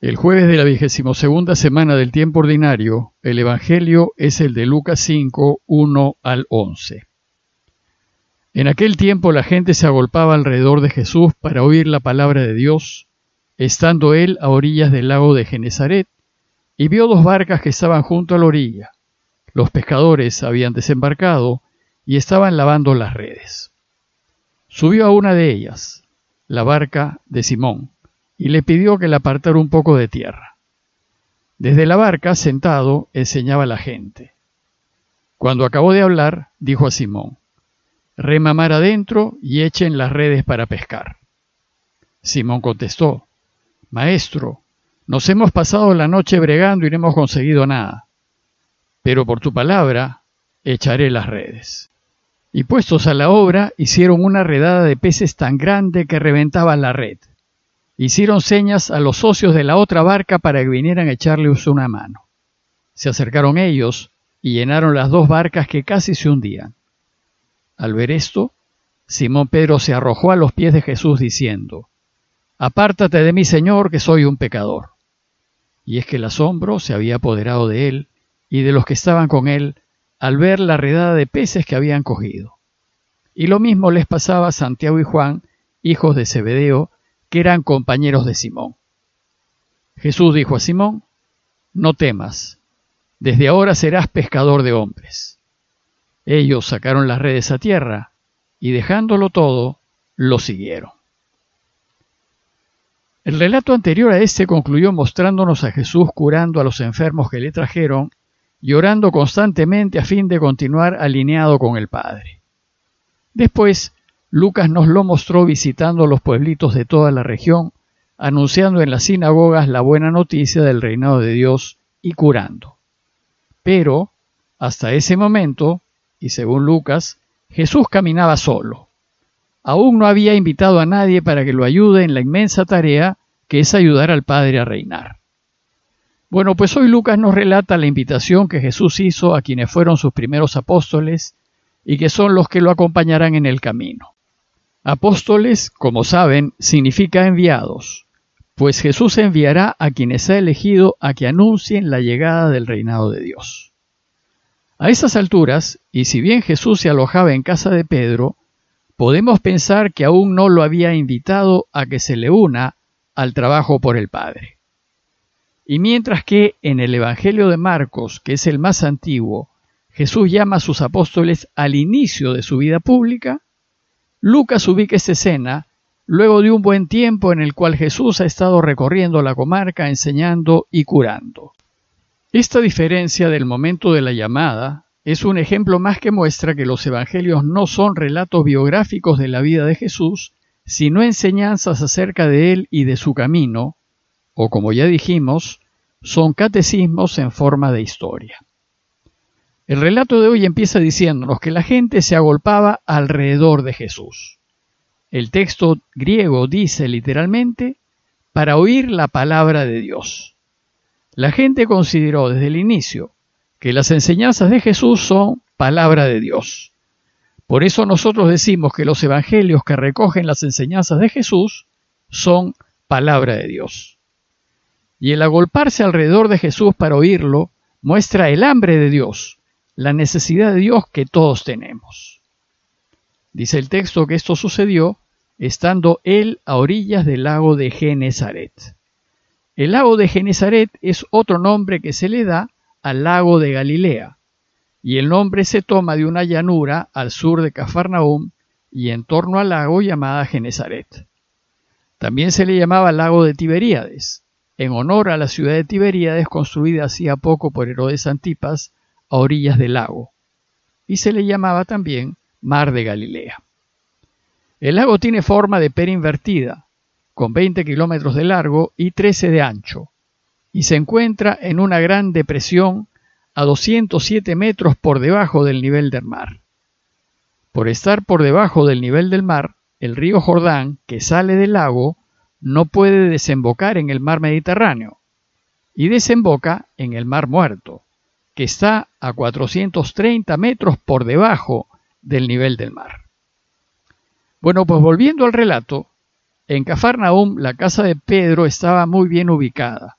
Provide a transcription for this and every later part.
El jueves de la vigésimo segunda semana del tiempo ordinario, el Evangelio es el de Lucas 5, 1 al 11. En aquel tiempo la gente se agolpaba alrededor de Jesús para oír la palabra de Dios, estando él a orillas del lago de Genezaret, y vio dos barcas que estaban junto a la orilla. Los pescadores habían desembarcado y estaban lavando las redes. Subió a una de ellas, la barca de Simón, y le pidió que le apartara un poco de tierra. Desde la barca, sentado, enseñaba a la gente. Cuando acabó de hablar, dijo a Simón, Rema mar adentro y echen las redes para pescar. Simón contestó, Maestro, nos hemos pasado la noche bregando y no hemos conseguido nada, pero por tu palabra echaré las redes. Y puestos a la obra, hicieron una redada de peces tan grande que reventaban la red. Hicieron señas a los socios de la otra barca para que vinieran a echarles una mano. Se acercaron ellos y llenaron las dos barcas que casi se hundían. Al ver esto, Simón Pedro se arrojó a los pies de Jesús diciendo, Apártate de mí, Señor, que soy un pecador. Y es que el asombro se había apoderado de él y de los que estaban con él al ver la redada de peces que habían cogido. Y lo mismo les pasaba a Santiago y Juan, hijos de Zebedeo, que eran compañeros de Simón. Jesús dijo a Simón, No temas, desde ahora serás pescador de hombres. Ellos sacaron las redes a tierra y dejándolo todo, lo siguieron. El relato anterior a este concluyó mostrándonos a Jesús curando a los enfermos que le trajeron y orando constantemente a fin de continuar alineado con el Padre. Después Lucas nos lo mostró visitando los pueblitos de toda la región, anunciando en las sinagogas la buena noticia del reinado de Dios y curando. Pero, hasta ese momento, y según Lucas, Jesús caminaba solo. Aún no había invitado a nadie para que lo ayude en la inmensa tarea que es ayudar al Padre a reinar. Bueno, pues hoy Lucas nos relata la invitación que Jesús hizo a quienes fueron sus primeros apóstoles y que son los que lo acompañarán en el camino. Apóstoles, como saben, significa enviados, pues Jesús enviará a quienes ha elegido a que anuncien la llegada del reinado de Dios. A esas alturas, y si bien Jesús se alojaba en casa de Pedro, podemos pensar que aún no lo había invitado a que se le una al trabajo por el Padre. Y mientras que en el Evangelio de Marcos, que es el más antiguo, Jesús llama a sus apóstoles al inicio de su vida pública, Lucas ubica esta escena luego de un buen tiempo en el cual Jesús ha estado recorriendo la comarca enseñando y curando. Esta diferencia del momento de la llamada es un ejemplo más que muestra que los evangelios no son relatos biográficos de la vida de Jesús, sino enseñanzas acerca de él y de su camino, o como ya dijimos, son catecismos en forma de historia. El relato de hoy empieza diciéndonos que la gente se agolpaba alrededor de Jesús. El texto griego dice literalmente, para oír la palabra de Dios. La gente consideró desde el inicio que las enseñanzas de Jesús son palabra de Dios. Por eso nosotros decimos que los evangelios que recogen las enseñanzas de Jesús son palabra de Dios. Y el agolparse alrededor de Jesús para oírlo muestra el hambre de Dios, la necesidad de Dios que todos tenemos. Dice el texto que esto sucedió estando él a orillas del lago de Genezaret. El lago de Genezaret es otro nombre que se le da al lago de Galilea, y el nombre se toma de una llanura al sur de Cafarnaum y en torno al lago llamada Genezaret. También se le llamaba lago de Tiberíades, en honor a la ciudad de Tiberíades construida hacía poco por Herodes Antipas a orillas del lago, y se le llamaba también Mar de Galilea. El lago tiene forma de pera invertida, con 20 kilómetros de largo y 13 de ancho, y se encuentra en una gran depresión a 207 metros por debajo del nivel del mar. Por estar por debajo del nivel del mar, el río Jordán, que sale del lago, no puede desembocar en el mar Mediterráneo, y desemboca en el mar Muerto, que está a 430 metros por debajo del nivel del mar. Bueno, pues volviendo al relato, En Cafarnaum la casa de Pedro estaba muy bien ubicada,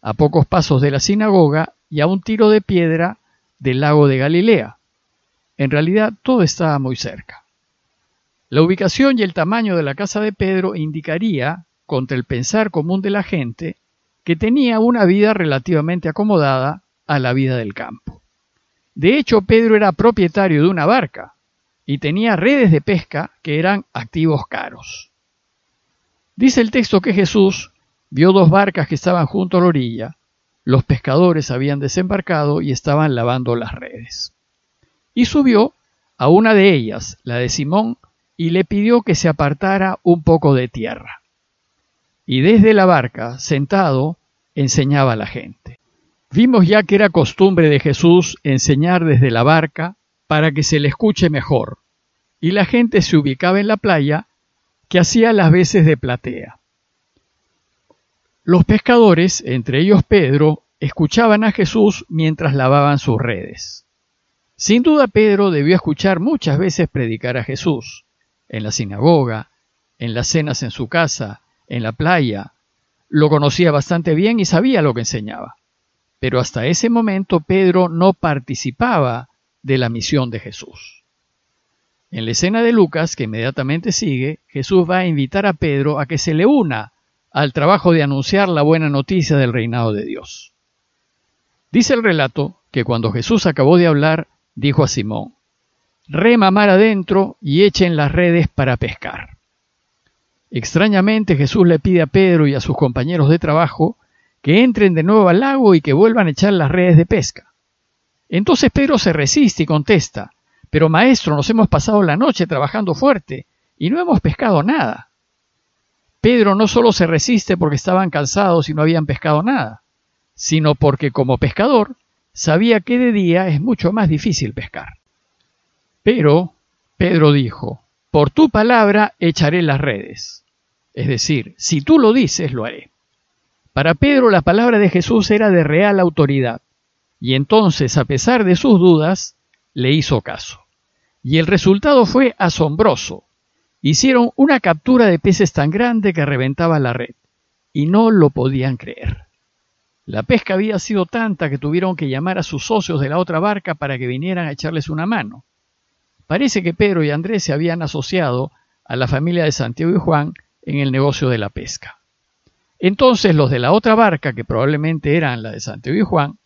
a pocos pasos de la sinagoga y a un tiro de piedra del lago de Galilea. En realidad todo estaba muy cerca. La ubicación y el tamaño de la casa de Pedro indicaría, contra el pensar común de la gente, que tenía una vida relativamente acomodada a la vida del campo. De hecho, Pedro era propietario de una barca y tenía redes de pesca que eran activos caros. Dice el texto que Jesús vio dos barcas que estaban junto a la orilla. Los pescadores habían desembarcado y estaban lavando las redes. Y subió a una de ellas, la de Simón, y le pidió que se apartara un poco de tierra. Y desde la barca, sentado, enseñaba a la gente. Vimos ya que era costumbre de Jesús enseñar desde la barca para que se le escuche mejor, y la gente se ubicaba en la playa que hacía las veces de platea. Los pescadores, entre ellos Pedro, escuchaban a Jesús mientras lavaban sus redes. Sin duda Pedro debió escuchar muchas veces predicar a Jesús, en la sinagoga, en las cenas en su casa, en la playa. Lo conocía bastante bien y sabía lo que enseñaba. Pero hasta ese momento Pedro no participaba de la misión de Jesús. En la escena de Lucas, que inmediatamente sigue, Jesús va a invitar a Pedro a que se le una al trabajo de anunciar la buena noticia del reinado de Dios. Dice el relato que cuando Jesús acabó de hablar, dijo a Simón, Rema mar adentro y echen las redes para pescar. Extrañamente Jesús le pide a Pedro y a sus compañeros de trabajo que entren de nuevo al lago y que vuelvan a echar las redes de pesca. Entonces Pedro se resiste y contesta, pero maestro, nos hemos pasado la noche trabajando fuerte y no hemos pescado nada. Pedro no solo se resiste porque estaban cansados y no habían pescado nada, sino porque como pescador sabía que de día es mucho más difícil pescar. Pero Pedro dijo, por tu palabra echaré las redes. Es decir, si tú lo dices, lo haré. Para Pedro la palabra de Jesús era de real autoridad, y entonces, a pesar de sus dudas, le hizo caso. Y el resultado fue asombroso. Hicieron una captura de peces tan grande que reventaba la red, y no lo podían creer. La pesca había sido tanta que tuvieron que llamar a sus socios de la otra barca para que vinieran a echarles una mano. Parece que Pedro y Andrés se habían asociado a la familia de Santiago y Juan en el negocio de la pesca. Entonces los de la otra barca, que probablemente eran la de Santiago y Juan,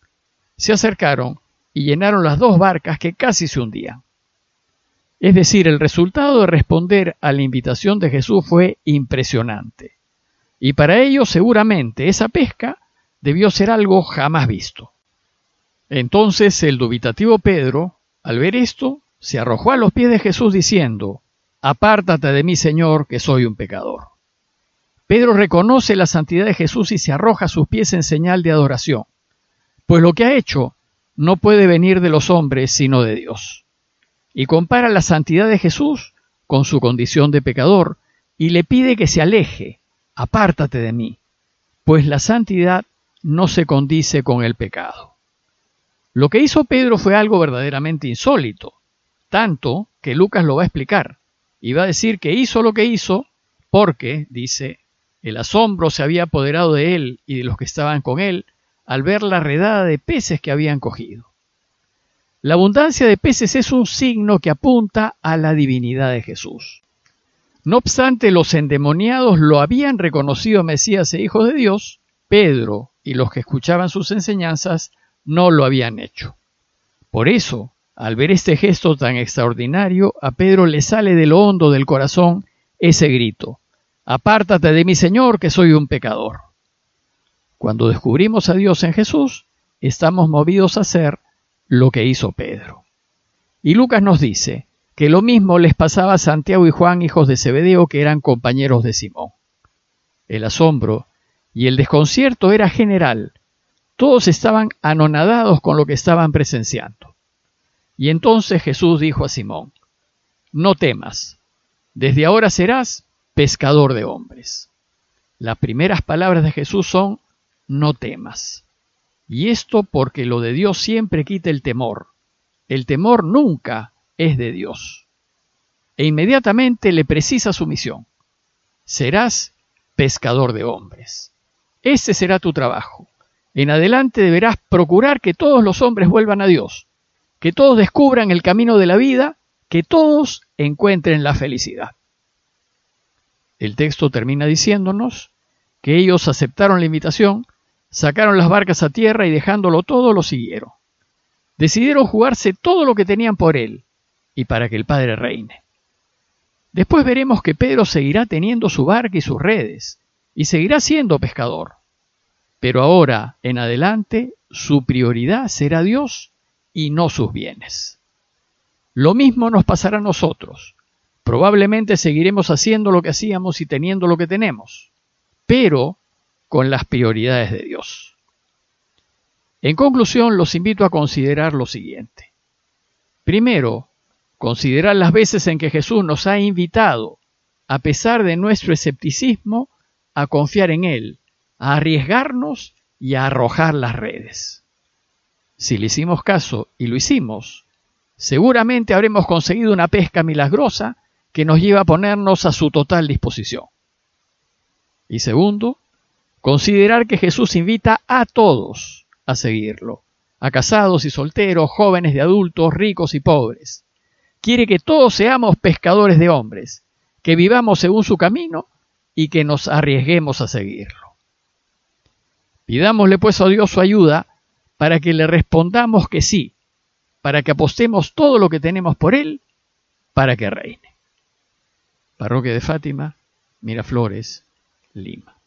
se acercaron y llenaron las dos barcas que casi se hundían. Es decir, el resultado de responder a la invitación de Jesús fue impresionante. Y para ellos seguramente esa pesca debió ser algo jamás visto. Entonces el dubitativo Pedro, al ver esto, se arrojó a los pies de Jesús diciendo, Apártate de mí, Señor, que soy un pecador. Pedro reconoce la santidad de Jesús y se arroja a sus pies en señal de adoración, pues lo que ha hecho no puede venir de los hombres, sino de Dios y compara la santidad de Jesús con su condición de pecador y le pide que se aleje, apártate de mí, pues la santidad no se condice con el pecado. Lo que hizo Pedro fue algo verdaderamente insólito, tanto que Lucas lo va a explicar, y va a decir que hizo lo que hizo porque, dice, el asombro se había apoderado de él y de los que estaban con él al ver la redada de peces que habían cogido. La abundancia de peces es un signo que apunta a la divinidad de Jesús. No obstante, los endemoniados lo habían reconocido Mesías e Hijo de Dios, Pedro y los que escuchaban sus enseñanzas no lo habían hecho. Por eso, al ver este gesto tan extraordinario, a Pedro le sale de lo hondo del corazón ese grito, Apártate de mi Señor, que soy un pecador. Cuando descubrimos a Dios en Jesús, estamos movidos a ser lo que hizo Pedro. Y Lucas nos dice que lo mismo les pasaba a Santiago y Juan, hijos de Zebedeo, que eran compañeros de Simón. El asombro y el desconcierto era general. Todos estaban anonadados con lo que estaban presenciando. Y entonces Jesús dijo a Simón, No temas, desde ahora serás pescador de hombres. Las primeras palabras de Jesús son, No temas. Y esto porque lo de Dios siempre quita el temor. El temor nunca es de Dios. E inmediatamente le precisa su misión. serás pescador de hombres. Ese será tu trabajo. En adelante deberás procurar que todos los hombres vuelvan a Dios, que todos descubran el camino de la vida, que todos encuentren la felicidad. El texto termina diciéndonos que ellos aceptaron la invitación, sacaron las barcas a tierra y dejándolo todo lo siguieron. Decidieron jugarse todo lo que tenían por él y para que el Padre reine. Después veremos que Pedro seguirá teniendo su barca y sus redes, y seguirá siendo pescador. Pero ahora en adelante su prioridad será Dios y no sus bienes. Lo mismo nos pasará a nosotros. Probablemente seguiremos haciendo lo que hacíamos y teniendo lo que tenemos, pero con las prioridades de Dios. En conclusión, los invito a considerar lo siguiente. Primero, considerar las veces en que Jesús nos ha invitado, a pesar de nuestro escepticismo, a confiar en Él, a arriesgarnos y a arrojar las redes. Si le hicimos caso y lo hicimos, seguramente habremos conseguido una pesca milagrosa que nos lleva a ponernos a su total disposición. Y segundo, considerar que Jesús invita a todos a seguirlo, a casados y solteros, jóvenes de adultos, ricos y pobres. Quiere que todos seamos pescadores de hombres, que vivamos según su camino y que nos arriesguemos a seguirlo. Pidámosle pues a Dios su ayuda para que le respondamos que sí, para que apostemos todo lo que tenemos por Él, para que reine. Parroquia de Fátima, Miraflores, Lima.